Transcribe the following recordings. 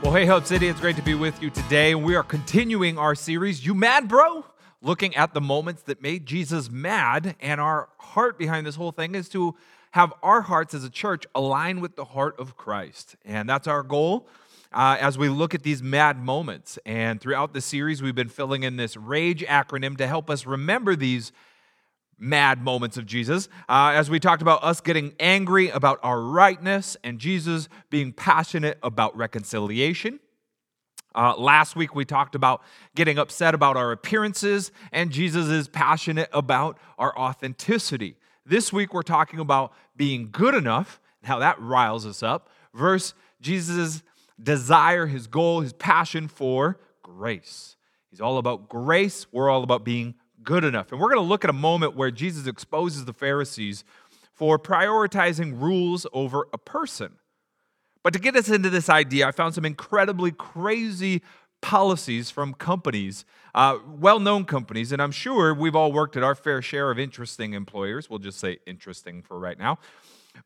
Well, hey, Hope City, it's great to be with you today. We are continuing our series, You Mad Bro? Looking at the moments that made Jesus mad. And our heart behind this whole thing is to have our hearts as a church align with the heart of Christ. And that's our goal uh, as we look at these mad moments. And throughout the series, we've been filling in this RAGE acronym to help us remember these mad moments of Jesus. Uh, as we talked about us getting angry about our rightness and Jesus being passionate about reconciliation. Uh, last week we talked about getting upset about our appearances, and Jesus is passionate about our authenticity. This week we're talking about being good enough and how that riles us up, versus Jesus' desire, his goal, his passion for grace. He's all about grace, we're all about being good enough. And we're going to look at a moment where Jesus exposes the Pharisees for prioritizing rules over a person. But to get us into this idea, I found some incredibly crazy policies from companies, uh, well known companies, and I'm sure we've all worked at our fair share of interesting employers. We'll just say interesting for right now.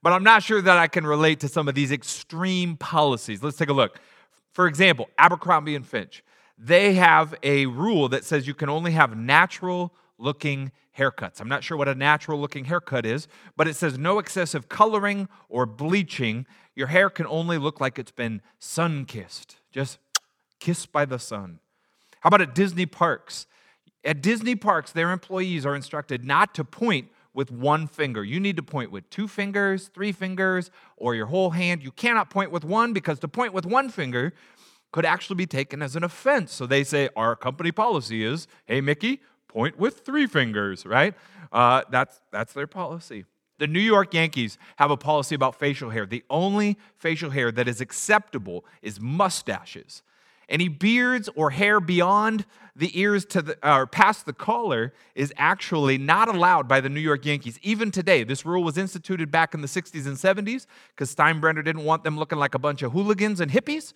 But I'm not sure that I can relate to some of these extreme policies. Let's take a look. For example, Abercrombie and Fitch they have a rule that says you can only have natural looking haircuts. I'm not sure what a natural looking haircut is, but it says no excessive coloring or bleaching. Your hair can only look like it's been sun kissed, just kissed by the sun. How about at Disney parks? At Disney parks, their employees are instructed not to point with one finger. You need to point with two fingers, three fingers, or your whole hand. You cannot point with one because to point with one finger could actually be taken as an offense. So they say, Our company policy is, hey, Mickey, point with three fingers, right? Uh, that's, that's their policy. The New York Yankees have a policy about facial hair. The only facial hair that is acceptable is mustaches. Any beards or hair beyond the ears to the, or past the collar is actually not allowed by the New York Yankees. Even today, this rule was instituted back in the 60s and 70s because Steinbrenner didn't want them looking like a bunch of hooligans and hippies.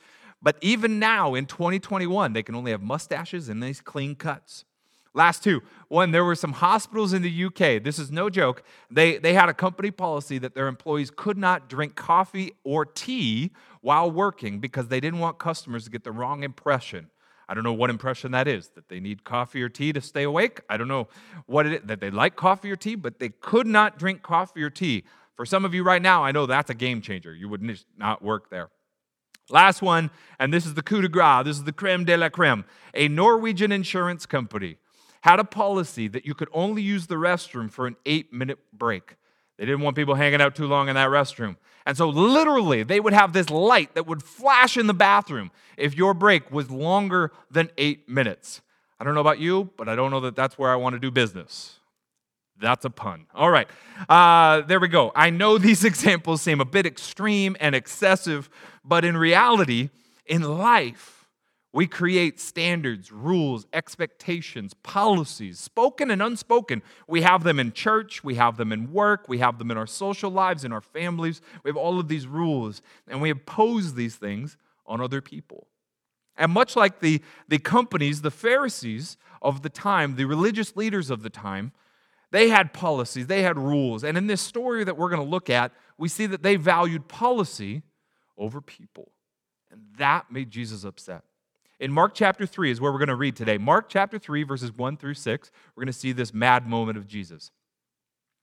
But even now in 2021, they can only have mustaches and these clean cuts. Last two. One, there were some hospitals in the UK. This is no joke. They, they had a company policy that their employees could not drink coffee or tea while working because they didn't want customers to get the wrong impression. I don't know what impression that is, that they need coffee or tea to stay awake. I don't know what it is, that they like coffee or tea, but they could not drink coffee or tea. For some of you right now, I know that's a game changer. You would not work there. Last one, and this is the coup de grace, this is the creme de la creme. A Norwegian insurance company had a policy that you could only use the restroom for an eight minute break. They didn't want people hanging out too long in that restroom. And so, literally, they would have this light that would flash in the bathroom if your break was longer than eight minutes. I don't know about you, but I don't know that that's where I want to do business. That's a pun. All right. Uh, there we go. I know these examples seem a bit extreme and excessive, but in reality, in life, we create standards, rules, expectations, policies, spoken and unspoken. We have them in church, we have them in work, we have them in our social lives, in our families. We have all of these rules, and we impose these things on other people. And much like the, the companies, the Pharisees of the time, the religious leaders of the time, they had policies, they had rules. And in this story that we're going to look at, we see that they valued policy over people. And that made Jesus upset. In Mark chapter 3 is where we're going to read today. Mark chapter 3, verses 1 through 6, we're going to see this mad moment of Jesus.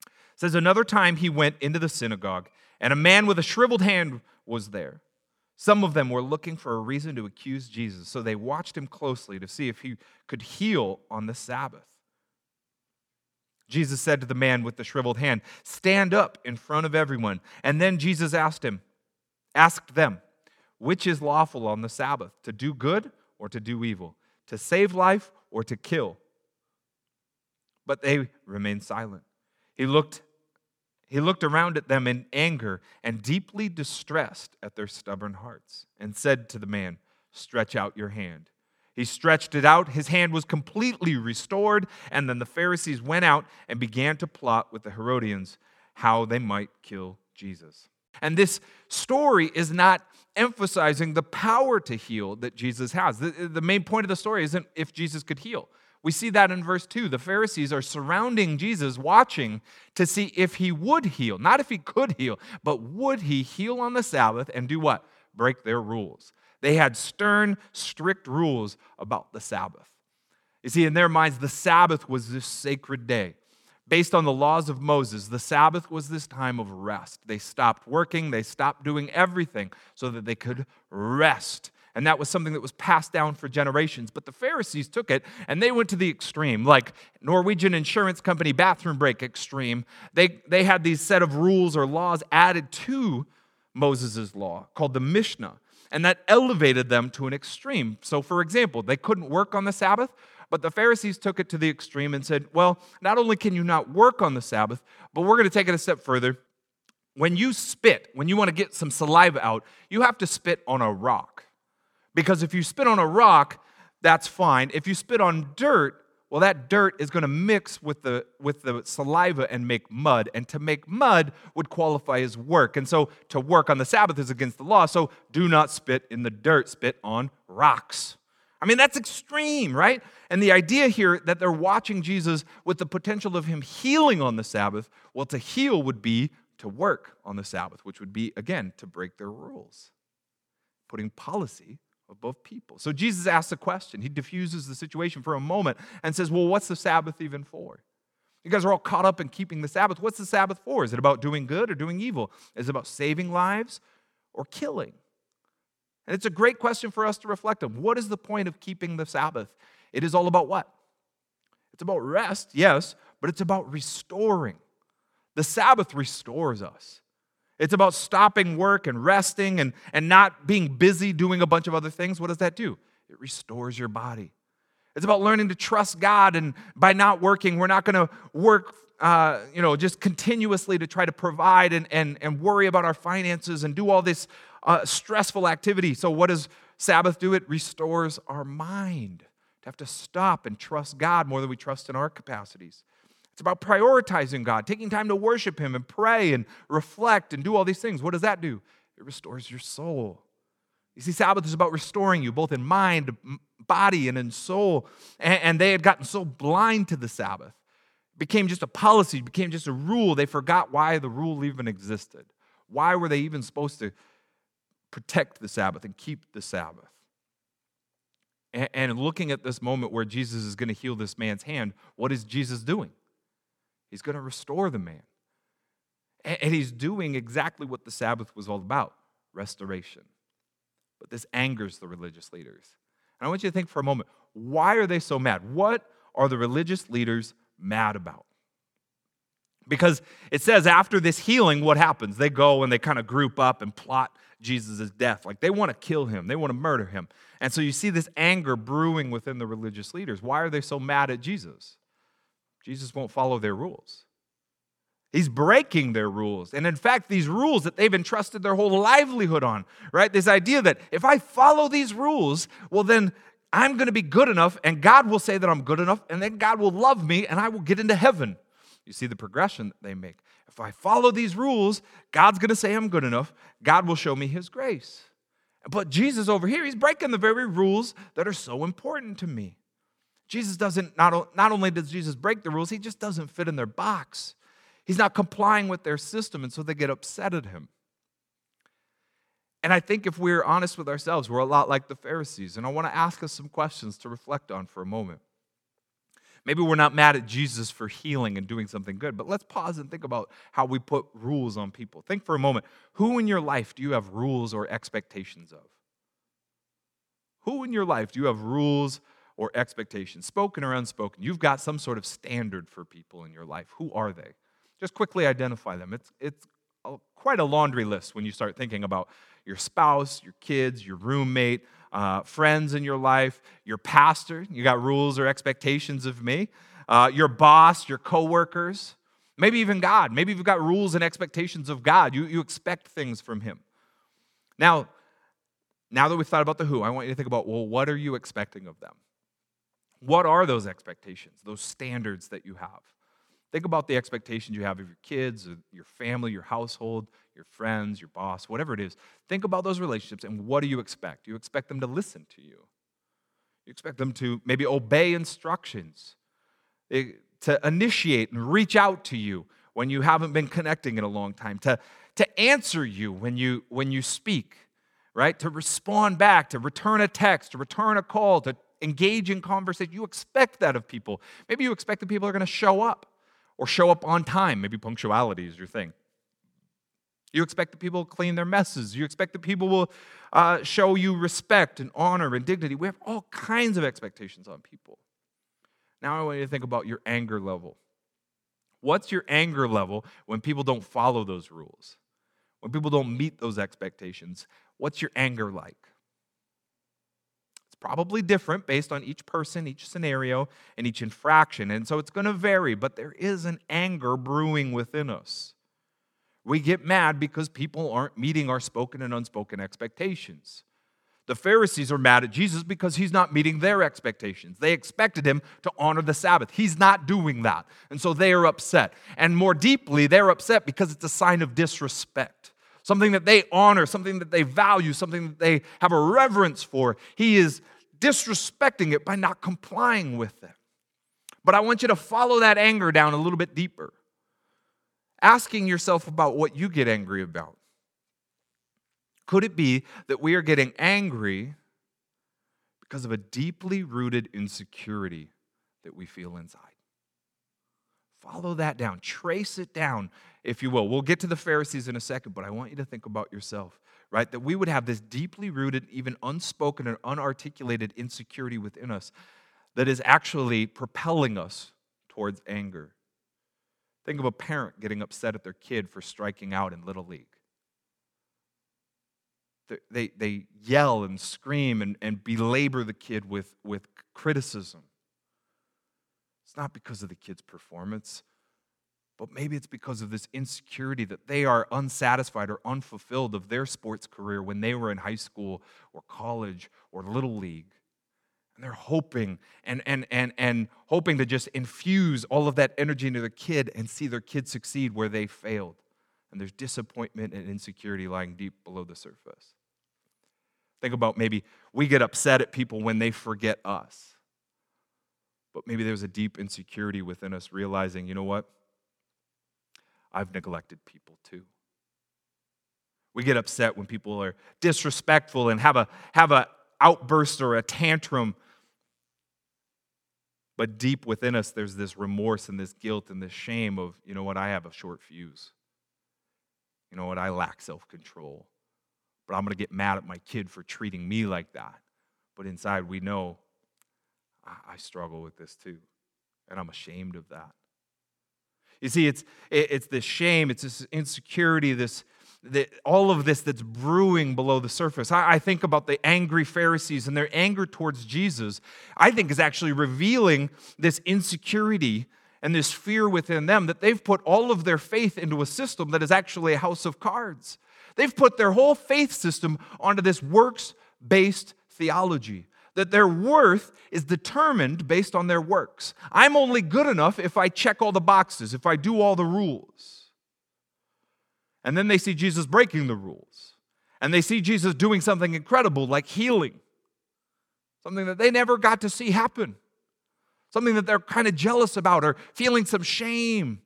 It says, Another time he went into the synagogue, and a man with a shriveled hand was there. Some of them were looking for a reason to accuse Jesus, so they watched him closely to see if he could heal on the Sabbath. Jesus said to the man with the shriveled hand, Stand up in front of everyone. And then Jesus asked him, asked them, Which is lawful on the Sabbath, to do good or to do evil, to save life or to kill? But they remained silent. He looked, he looked around at them in anger and deeply distressed at their stubborn hearts, and said to the man, Stretch out your hand. He stretched it out. His hand was completely restored. And then the Pharisees went out and began to plot with the Herodians how they might kill Jesus. And this story is not emphasizing the power to heal that Jesus has. The, the, main point of the story isn't if Jesus could heal. We see that in verse 2. The Pharisees are surrounding Jesus, watching to see if he would heal. Not if he could heal, but would he heal on the Sabbath and do what? Break their rules. They had stern, strict rules about the Sabbath. You see, in their minds, the Sabbath was this sacred day. Based on the laws of Moses, the Sabbath was this time of rest. They stopped working, they stopped doing everything so that they could rest. And that was something that was passed down for generations. But the Pharisees took it and they went to the extreme, like Norwegian insurance company bathroom break extreme. They, they had these set of rules or laws added to Moses' law called the Mishnah. And that elevated them to an extreme. So, for example, they couldn't work on the Sabbath, but the Pharisees took it to the extreme and said, well, not only can you not work on the Sabbath, but we're going to take it a step further. When you spit, when you want to get some saliva out, you have to spit on a rock. Because if you spit on a rock, that's fine. If you spit on dirt, well, that dirt is going to mix with the, with the saliva and make mud. And to make mud would qualify as work. And so to work on the Sabbath is against the law. So do not spit in the dirt, spit on rocks. I mean, that's extreme, right? And the idea here that they're watching Jesus with the potential of him healing on the Sabbath, well, to heal would be to work on the Sabbath, which would be, again, to break their rules, putting policy above people. So Jesus asks a question. He diffuses the situation for a moment and says, Well, what's the Sabbath even for? You guys are all caught up in keeping the Sabbath. What's the Sabbath for? Is it about doing good or doing evil? Is it about saving lives or killing? And it's a great question for us to reflect on. What is the point of keeping the Sabbath? It is all about what? It's about rest, yes, but it's about restoring. The Sabbath restores us. It's about stopping work and resting and, and not being busy doing a bunch of other things. What does that do? It restores your body. It's about learning to trust God, and by not working, we're not going to work, uh, you know, just continuously to try to provide and, and, and worry about our finances and do all this uh, stressful activity. So, what does Sabbath do? It restores our mind to have to stop and trust God more than we trust in our capacities. It's about prioritizing God, taking time to worship Him and pray and reflect and do all these things. What does that do? It restores your soul. You see, Sabbath is about restoring you, both in mind, body, and in soul. And, they had gotten so blind to the Sabbath. Became just a policy, became just a rule. They forgot why the rule even existed. Why were they even supposed to protect the Sabbath and keep the Sabbath? And looking at this moment where Jesus is going to heal this man's hand, what is Jesus doing? He's going to restore the man. And he's doing exactly what the Sabbath was all about restoration. But this angers the religious leaders. And I want you to think for a moment why are they so mad? What are the religious leaders mad about? Because it says after this healing, what happens? They go and they kind of group up and plot Jesus' death. Like they want to kill him, they want to murder him. And so you see this anger brewing within the religious leaders. Why are they so mad at Jesus? Jesus won't follow their rules. He's breaking their rules. And in fact, these rules that they've entrusted their whole livelihood on, right? This idea that if I follow these rules, well, then I'm going to be good enough, and God will say that I'm good enough, and then God will love me, and I will get into heaven. You see the progression that they make. If I follow these rules, God's going to say I'm good enough. God will show me his grace. But Jesus over here, he's breaking the very rules that are so important to me. Jesus doesn't, not, not only does Jesus break the rules, he just doesn't fit in their box. He's not complying with their system, and so they get upset at him. And I think if we're honest with ourselves, we're a lot like the Pharisees. And I want to ask us some questions to reflect on for a moment. Maybe we're not mad at Jesus for healing and doing something good, but let's pause and think about how we put rules on people. Think for a moment who in your life do you have rules or expectations of? Who in your life do you have rules or expectations, spoken or unspoken. You've got some sort of standard for people in your life. Who are they? Just quickly identify them. It's, it's a, quite a laundry list when you start thinking about your spouse, your kids, your roommate, uh, friends in your life, your pastor. You got rules or expectations of me. Uh, your boss, your coworkers, maybe even God. Maybe you've got rules and expectations of God. You, you expect things from Him. Now, now that we've thought about the who, I want you to think about well, what are you expecting of them? What are those expectations, those standards that you have? Think about the expectations you have of your kids, your family, your household, your friends, your boss, whatever it is. Think about those relationships and what do you expect? You expect them to listen to you. You expect them to maybe obey instructions, eh, to initiate and reach out to you when you haven't been connecting in a long time, to, to answer you when you, when you speak. right? To respond back, to return a text, to return a call, to engage in conversation. You expect that of people. Maybe you expect that people are going to show up or show up on time. Maybe punctuality is your thing. You expect that people will clean their messes. You expect that people will uh, show you respect and honor and dignity. We have all kinds of expectations on people. Now I want you to think about your anger level. What's your anger level when people don't follow those rules? When people don't meet those expectations? What's your anger like? Probably different based on each person, each scenario, and each infraction. And so it's going to vary, but there is an anger brewing within us. We get mad because people aren't meeting our spoken and unspoken expectations. The Pharisees are mad at Jesus because he's not meeting their expectations. They expected him to honor the Sabbath. He's not doing that. And so they are upset. And more deeply, they're upset because it's a sign of disrespect. Something that they honor, something that they value, something that they have a reverence for. He is disrespecting it by not complying with it. But I want you to follow that anger down a little bit deeper asking yourself about what you get angry about. Could it be that we are getting angry because of a deeply rooted insecurity that we feel inside? Follow that down, trace it down, if you will. We'll get to the Pharisees in a second, but I want you to think about yourself, right? That we would have this deeply rooted, even unspoken and unarticulated insecurity within us that is actually propelling us towards anger. Think of a parent getting upset at their kid for striking out in Little League. They, they yell and scream and, and belabor the kid with, with criticism. It's not because of the kid's performance, but maybe it's because of this insecurity that they are unsatisfied or unfulfilled of their sports career when they were in high school or college or Little League. And they're hoping and, and, and, and hoping to just infuse all of that energy into their kid and see their kid succeed where they failed. And there's disappointment and insecurity lying deep below the surface. Think about maybe we get upset at people when they forget us. But maybe there's a deep insecurity within us realizing, you know what? I've neglected people too. We get upset when people are disrespectful and have a have a outburst or a tantrum but deep within us, there's this remorse and this guilt and this shame of, you know what, I have a short fuse. You know what, I lack self control. But I'm going to get mad at my kid for treating me like that. But inside, we know I struggle with this too. And I'm ashamed of that. You see, it's, it's this shame, it's this insecurity, this, all of this that's brewing below the surface. I, I think about the angry Pharisees and their anger towards Jesus, I think is actually revealing this insecurity and this fear within them that they've put all of their faith into a system that is actually a house of cards. They've put their whole faith system onto this works based theology. That their worth is determined based on their works. I'm only good enough if I check all the boxes, if I do all the rules. And then they see Jesus breaking the rules. And they see Jesus doing something incredible like healing, something that they never got to see happen, something that they're kind of jealous about or feeling some shame,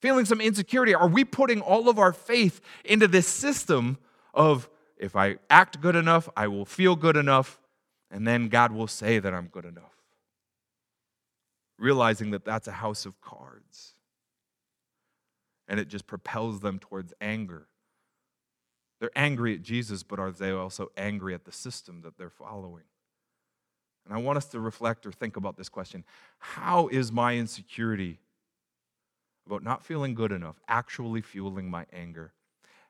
feeling some insecurity. Are we putting all of our faith into this system of if I act good enough, I will feel good enough, and then God will say that I'm good enough? Realizing that that's a house of cards and it just propels them towards anger. They're angry at Jesus, but are they also angry at the system that they're following? And I want us to reflect or think about this question How is my insecurity about not feeling good enough actually fueling my anger?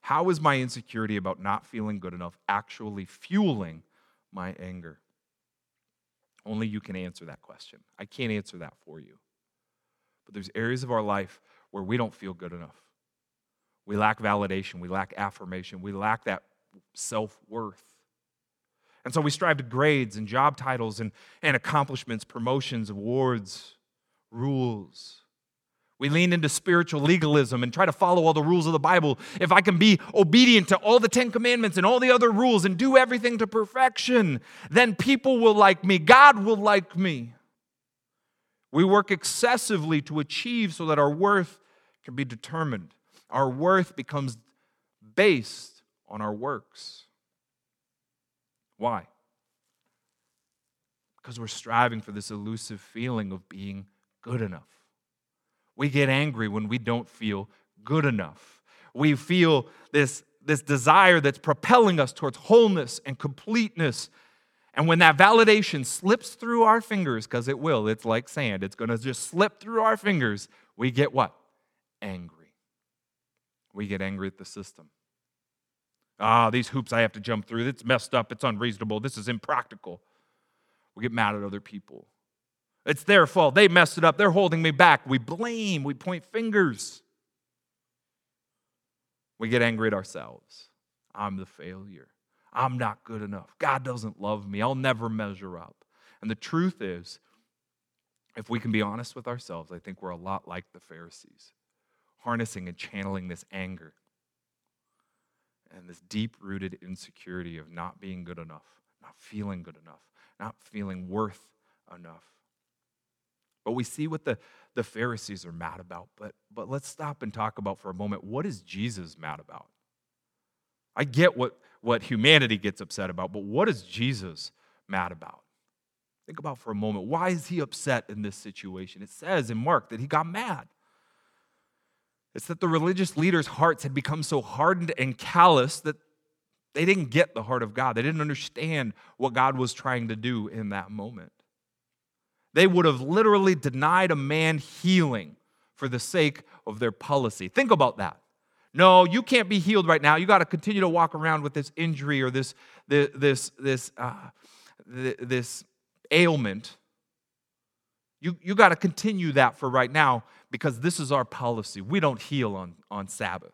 How is my insecurity about not feeling good enough actually fueling my anger? Only you can answer that question. I can't answer that for you. But there's areas of our life where we don't feel good enough. We lack validation, we lack affirmation, we lack that self worth. And so we strive to grades and job titles and, and accomplishments, promotions, awards, rules. We lean into spiritual legalism and try to follow all the rules of the Bible. If I can be obedient to all the Ten Commandments and all the other rules and do everything to perfection, then people will like me. God will like me. We work excessively to achieve so that our worth can be determined. Our worth becomes based on our works. Why? Because we're striving for this elusive feeling of being good enough. We get angry when we don't feel good enough. We feel this, this desire that's propelling us towards wholeness and completeness. And when that validation slips through our fingers, because it will, it's like sand, it's going to just slip through our fingers, we get what? Angry. We get angry at the system. Ah, these hoops I have to jump through, it's messed up, it's unreasonable, this is impractical. We get mad at other people. It's their fault. They messed it up. They're holding me back. We blame, we point fingers. We get angry at ourselves. I'm the failure. I'm not good enough. God doesn't love me. I'll never measure up. And the truth is, if we can be honest with ourselves, I think we're a lot like the Pharisees, harnessing and channeling this anger and this deep rooted insecurity of not being good enough, not feeling good enough, not feeling worth enough. But we see what the, the Pharisees are mad about. But, but let's stop and talk about for a moment what is Jesus mad about? I get what, what humanity gets upset about, but what is Jesus mad about? Think about for a moment why is he upset in this situation? It says in Mark that he got mad. It's that the religious leaders' hearts had become so hardened and callous that they didn't get the heart of God. They didn't understand what God was trying to do in that moment. They would have literally denied a man healing for the sake of their policy. Think about that. No, you can't be healed right now. You got to continue to walk around with this injury or this this this this, uh, this ailment. You you got to continue that for right now because this is our policy. We don't heal on on Sabbath.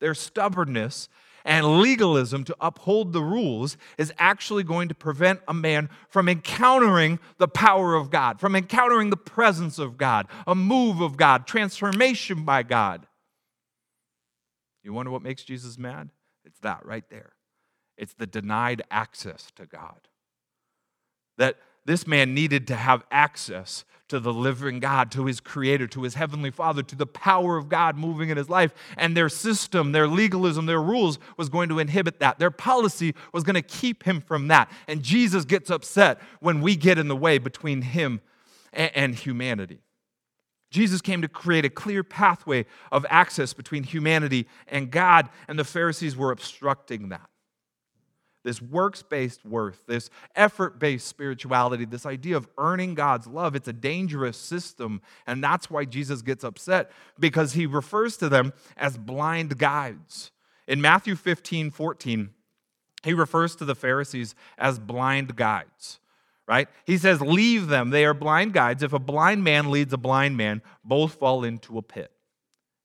Their stubbornness and legalism to uphold the rules is actually going to prevent a man from encountering the power of God, from encountering the presence of God, a move of God, transformation by God. You wonder what makes Jesus mad? It's that right there. It's the denied access to God. That this man needed to have access to the living God, to his creator, to his heavenly father, to the power of God moving in his life. And their system, their legalism, their rules was going to inhibit that. Their policy was going to keep him from that. And Jesus gets upset when we get in the way between him and humanity. Jesus came to create a clear pathway of access between humanity and God, and the Pharisees were obstructing that this works based worth, this effort based spirituality, this idea of earning God's love. It's a dangerous system. And that's why Jesus gets upset because he refers to them as blind guides. In Matthew 15 14, he refers to the Pharisees as blind guides right? He says, Leave them, they are blind guides. If a blind man leads a blind man, both fall into a pit.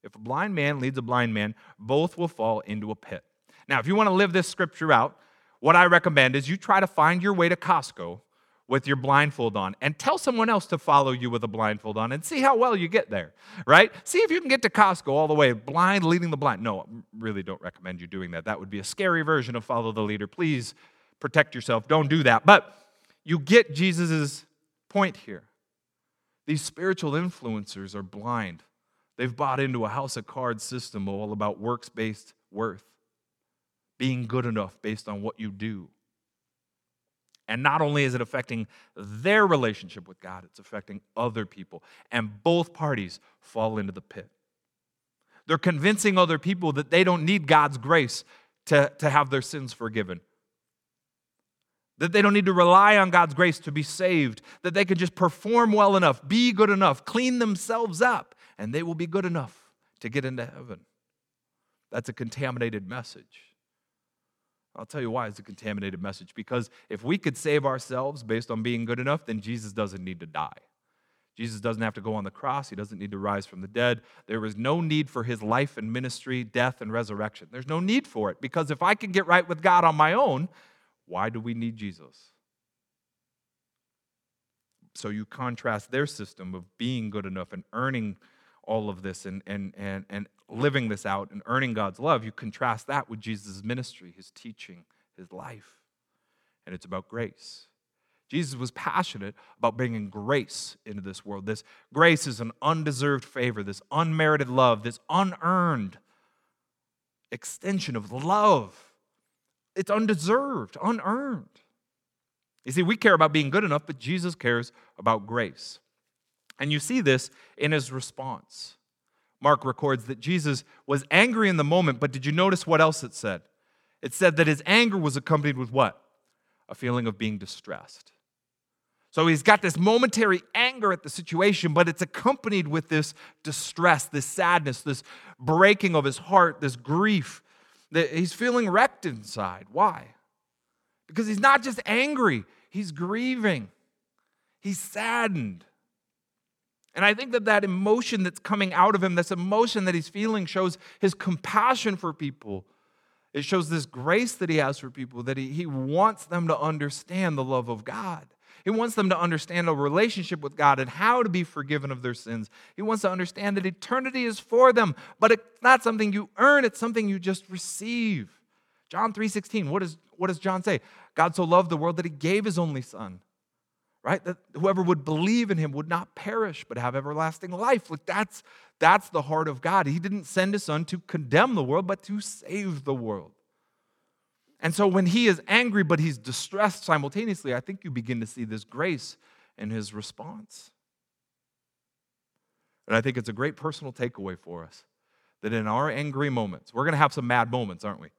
If a blind man leads a blind man, both will fall into a pit. Now, if you want to live this scripture out, what I recommend is you try to find your way to Costco with your blindfold on and tell someone else to follow you with a blindfold on and see how well you get there, right? See if you can get to Costco all the way blind, leading the blind. No, really don't recommend you doing that. That would be a scary version of follow the leader. Please protect yourself. Don't do that. But you get Jesus' point here. These spiritual influencers are blind. They've bought into a house of cards system all about works based worth being good enough based on what you do. And not only is it affecting their relationship with God, it's affecting other people. And both parties fall into the pit. They're convincing other people that they don't need God's grace to, to have their sins forgiven. That they don't need to rely on God's grace to be saved. That they can just perform well enough, be good enough, clean themselves up, and they will be good enough to get into heaven. That's a contaminated message. I'll tell you why it's a contaminated message. Because if we could save ourselves based on being good enough, then Jesus doesn't need to die. Jesus doesn't have to go on the cross. He doesn't need to rise from the dead. There is no need for his life and ministry, death and resurrection. There's no need for it because if I can get right with God on my own, why do we need Jesus? So you contrast their system of being good enough and earning all of this and, and, and, and living this out and earning God's love, you contrast that with Jesus' ministry, his teaching, his life. And it's about grace. Jesus was passionate about bringing grace into this world. This grace is an undeserved favor, this unmerited love, this unearned extension of love it's undeserved, unearned. You see, we care about being good enough, but Jesus cares about grace. And you see this in his response. Mark records that Jesus was angry in the moment, but did you notice what else it said? It said that his anger was accompanied with what? A feeling of being distressed. So he's got this momentary anger at the situation, but it's accompanied with this distress, this sadness, this breaking of his heart, this grief that he's feeling wrecked inside. Why? Because he's not just angry, he's grieving, he's saddened. And I think that that emotion that's coming out of him, this emotion that he's feeling, shows his compassion for people. It shows this grace that he has for people, that he, he wants them to understand the love of God. He wants them to understand a relationship with God and how to be forgiven of their sins. He wants to understand that eternity is for them, but it's not something you earn, it's something you just receive. John 3:16, what, is, what does John say? God so loved the world that he gave his only son. Right? That whoever would believe in him would not perish, but have everlasting life. Like that's, that's the heart of God. He didn't send his son to condemn the world, but to save the world. And so when he is angry, but he's distressed simultaneously, I think you begin to see this grace in his response. And I think it's a great personal takeaway for us that in our angry moments, we're going to have some mad moments, aren't we?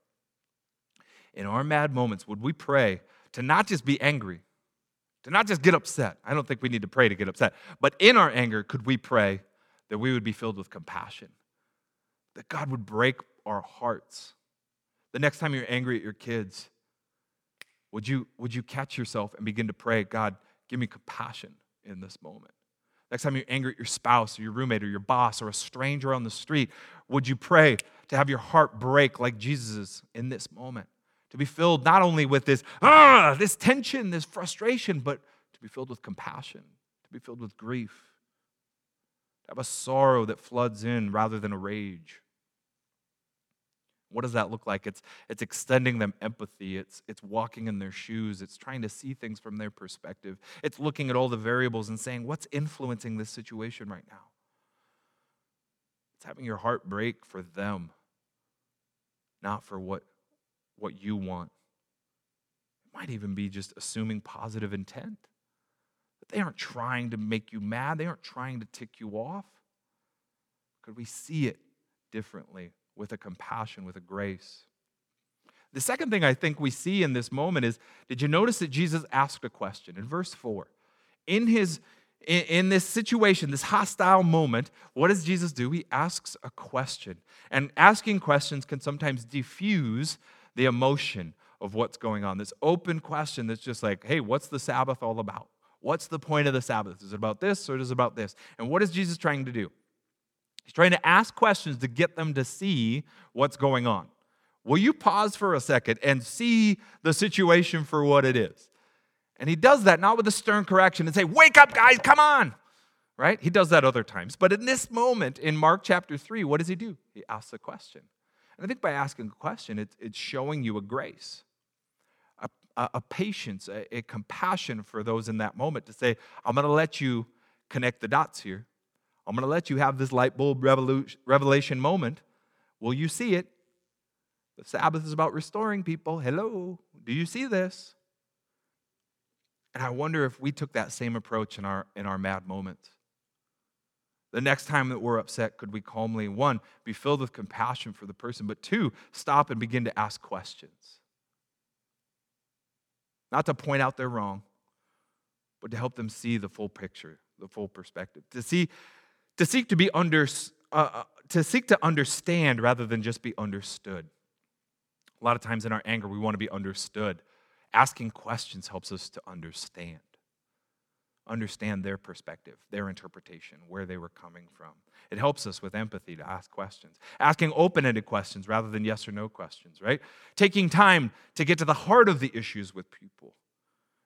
In our mad moments, would we pray to not just be angry, to not just get upset? I don't think we need to pray to get upset. But in our anger, could we pray that we would be filled with compassion? That God would break our hearts the next time you're angry at your kids, would you, would you catch yourself and begin to pray, God, give me compassion in this moment? Next time you're angry at your spouse or your roommate or your boss or a stranger on the street, would you pray to have your heart break like Jesus in this moment? To be filled not only with this, ah, this tension, this frustration, but to be filled with compassion, to be filled with grief, to have a sorrow that floods in rather than a rage. What does that look like? It's, it's extending them empathy. It's, it's walking in their shoes. It's trying to see things from their perspective. It's looking at all the variables and saying, what's influencing this situation right now? It's having your heart break for them, not for what, what you want. It might even be just assuming positive intent. That they aren't trying to make you mad, they aren't trying to tick you off. Could we see it differently? with a compassion, with a grace. The second thing I think we see in this moment is did you notice that Jesus asked a question in verse 4? In his in this situation, this hostile moment, what does Jesus do? He asks a question. And asking questions can sometimes diffuse the emotion of what's going on. This open question that's just like, hey, what's the Sabbath all about? What's the point of the Sabbath? Is it about this or is it about this? And what is Jesus trying to do? He's trying to ask questions to get them to see what's going on. Will you pause for a second and see the situation for what it is? And he does that not with a stern correction and say, Wake up, guys, come on. Right? He does that other times. But in this moment, in Mark chapter 3, what does he do? He asks a question. And I think by asking a question, it's, it's showing you a grace, a, a, a patience, a, a compassion for those in that moment to say, I'm going to let you connect the dots here. I'm going to let you have this light bulb revelation moment. Will you see it? The Sabbath is about restoring people. Hello, do you see this? And I wonder if we took that same approach in our, in our mad moments. The next time that we're upset, could we calmly, one, be filled with compassion for the person, but two, stop and begin to ask questions? Not to point out they're wrong, but to help them see the full picture, the full perspective. To see to seek to be under, uh, uh, to seek to understand rather than just be understood. A lot of times in our anger, we want to be understood. Asking questions helps us to understand. Understand their perspective, their interpretation, where they were coming from. It helps us with empathy to ask questions. Asking open ended questions rather than yes or no questions, right? Taking time to get to the heart of the issues with people.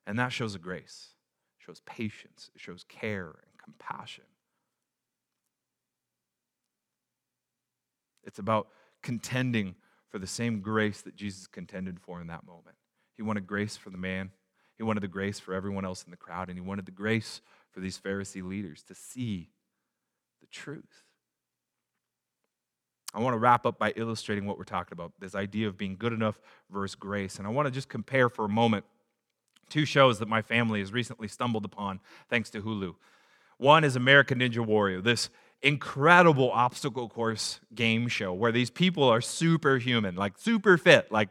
And that shows a grace, shows patience, it shows care and compassion. It's about contending for the same grace that Jesus contended for in that moment. He wanted grace for the man, he wanted the grace for everyone else in the crowd, and he wanted the grace for these Pharisee leaders to see the truth. I want to wrap up by illustrating what we're talking about this idea of being good enough versus grace. And I want to just compare for a moment two shows that my family has recently stumbled upon thanks to Hulu. One is American Ninja Warrior, this incredible obstacle course game show where these people are superhuman, like super fit, like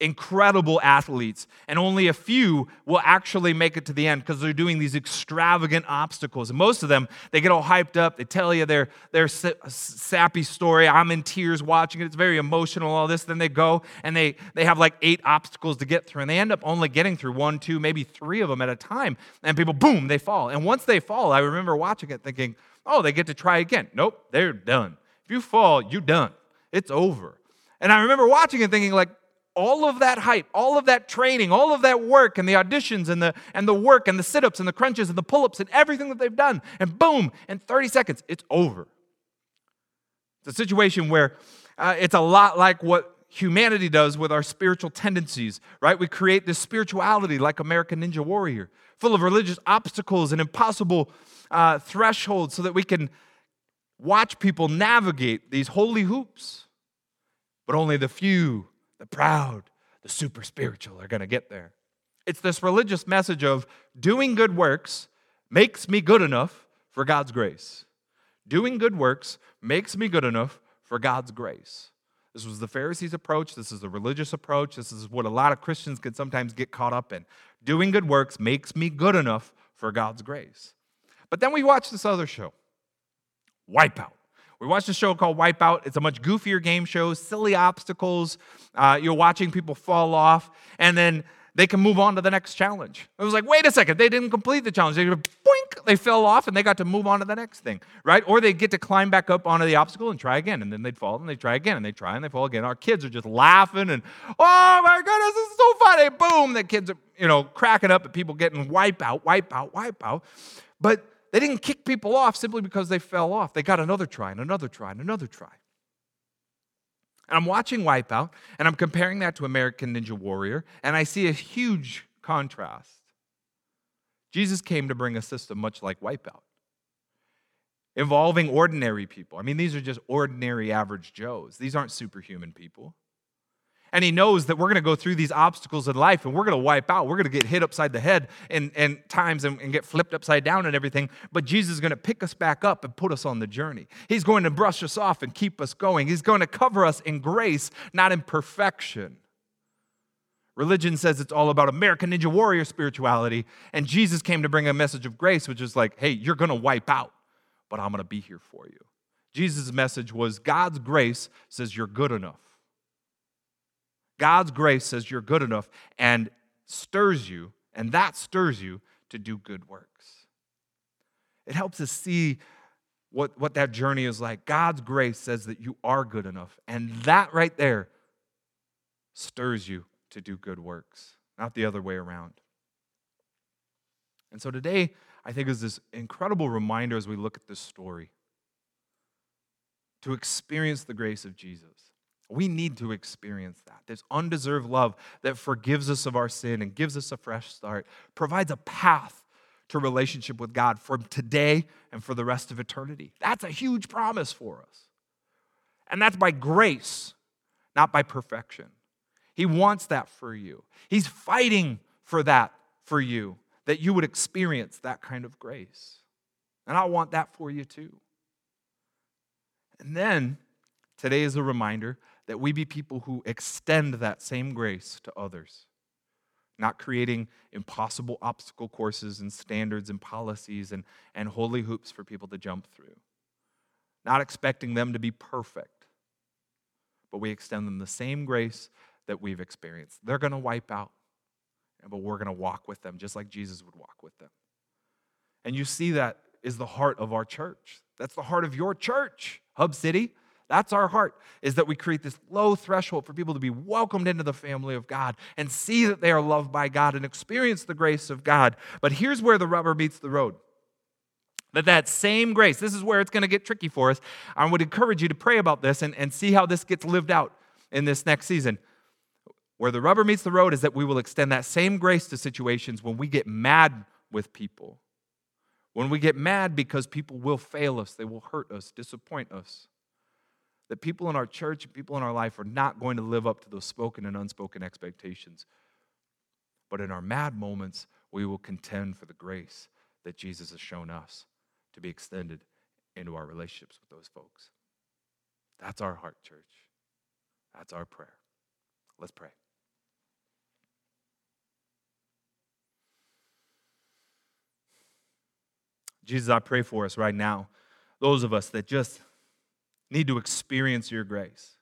incredible athletes, and only a few will actually make it to the end because they're doing these extravagant obstacles. And most of them, they get all hyped up. They tell you their, their sappy story. I'm in tears watching it. It's very emotional, all this. Then they go and they, they have like eight obstacles to get through, and they end up only getting through one, two, maybe three of them at a time. And people, boom, they fall. And once they fall, I remember watching it thinking, oh, they get to try again. Nope, they're done. If you fall, you're done. It's over. And I remember watching it thinking, like, all of that hype, all of that training, all of that work and the auditions and the, and the work and the sit ups and the crunches and the pull ups and everything that they've done, and boom, in 30 seconds, it's over. It's a situation where uh, it's a lot like what humanity does with our spiritual tendencies, right? We create this spirituality like American Ninja Warrior, full of religious obstacles and impossible uh, thresholds so that we can watch people navigate these holy hoops. But only the few the proud, the super spiritual are going to get there. It's this religious message of doing good works makes me good enough for God's grace. Doing good works makes me good enough for God's grace. This was the Pharisees' approach. This is the religious approach. This is what a lot of Christians can sometimes get caught up in. Doing good works makes me good enough for God's grace. But then we watch this other show, Wipeout. We watched a show called Wipeout. It's a much goofier game show, silly obstacles. Uh, you're watching people fall off, and then they can move on to the next challenge. It was like, wait a second, they didn't complete the challenge. They boink, they fell off, and they got to move on to the next thing, right? Or they get to climb back up onto the obstacle and try again, and then they'd fall and they try again, and they try and they fall again. Our kids are just laughing and, oh my goodness, this is so funny. Boom, the kids are, you know, cracking up at people getting wipe out, wipe out, wipe out. But they didn't kick people off simply because they fell off. They got another try and another try and another try. And I'm watching Wipeout and I'm comparing that to American Ninja Warrior, and I see a huge contrast. Jesus came to bring a system much like Wipeout, involving ordinary people. I mean, these are just ordinary average Joes, these aren't superhuman people. And he knows that we're going to go through these obstacles in life and we're going to wipe out. We're going to get hit upside the head and, and times and, and get flipped upside down and everything. But Jesus is going to pick us back up and put us on the journey. He's going to brush us off and keep us going. He's going to cover us in grace, not in perfection. Religion says it's all about American Ninja Warrior spirituality. And Jesus came to bring a message of grace, which is like, hey, you're going to wipe out, but I'm going to be here for you. Jesus' message was God's grace says you're good enough. God's grace says you're good enough and stirs you, and that stirs you to do good works. It helps us see what, what that journey is like. God's grace says that you are good enough, and that right there stirs you to do good works, not the other way around. And so today, I think is this incredible reminder as we look at this story to experience the grace of Jesus. We need to experience that. This undeserved love that forgives us of our sin and gives us a fresh start, provides a path to relationship with God for today and for the rest of eternity. That's a huge promise for us. And that's by grace, not by perfection. He wants that for you. He's fighting for that for you, that you would experience that kind of grace. And I want that for you too. And then today is a reminder that we be people who extend that same grace to others, not creating impossible obstacle courses and standards and policies and, and holy hoops for people to jump through, not expecting them to be perfect, but we extend them the same grace that we've experienced. They're going to wipe out, but we're going to walk with them just like Jesus would walk with them. And you see that is the heart of our church. That's the heart of your church, Hub City. That's our heart, is that we create this low threshold for people to be welcomed into the family of God and see that they are loved by God and experience the grace of God. But here's where the rubber meets the road. That that same grace, this is where it's going to get tricky for us. I would encourage you to pray about this and, and see how this gets lived out in this next season. Where the rubber meets the road is that we will extend that same grace to situations when we get mad with people. When we get mad because people will fail us, they will hurt us, disappoint us that people in our church and people in our life are not going to live up to those spoken and unspoken expectations. But in our mad moments, we will contend for the grace that Jesus has shown us to be extended into our relationships with those folks. That's our heart, church. That's our prayer. Let's pray. Jesus, I pray for us right now, those of us that just need to experience your grace,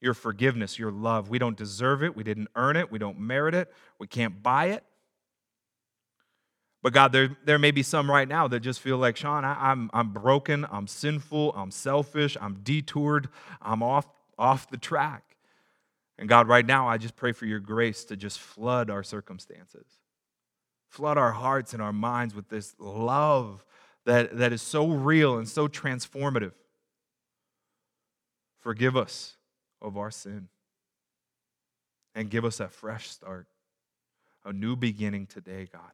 your forgiveness, your love. We don't deserve it, we didn't earn it, we don't merit it, we can't buy it. But God, there, there may be some right now that just feel like, Sean, I, I'm, I'm broken, I'm sinful, I'm selfish, I'm detoured, I'm off, off the track. And God, right now, I just pray for your grace to just flood our circumstances. Flood our hearts and our minds with this love that, that is so real and so transformative. Forgive us of our sin and give us a fresh start, a new beginning today, God.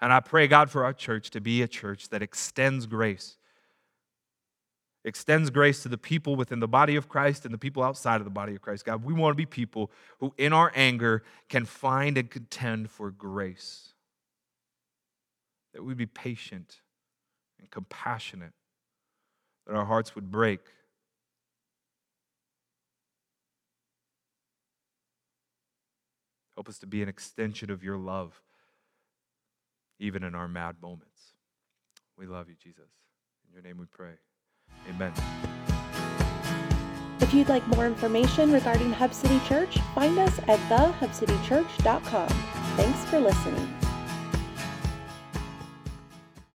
And I pray, God, for our church to be a church that extends grace extends grace to the people within the body of Christ and the people outside of the body of Christ. God, we want to be people who, in our anger, can find and contend for grace. That we'd be patient and compassionate, that our hearts would break. Help us to be an extension of your love, even in our mad moments. We love you, Jesus. In your name we pray. Amen. If you'd like more information regarding Hub City Church, find us at thehubcitychurch.com. Thanks for listening.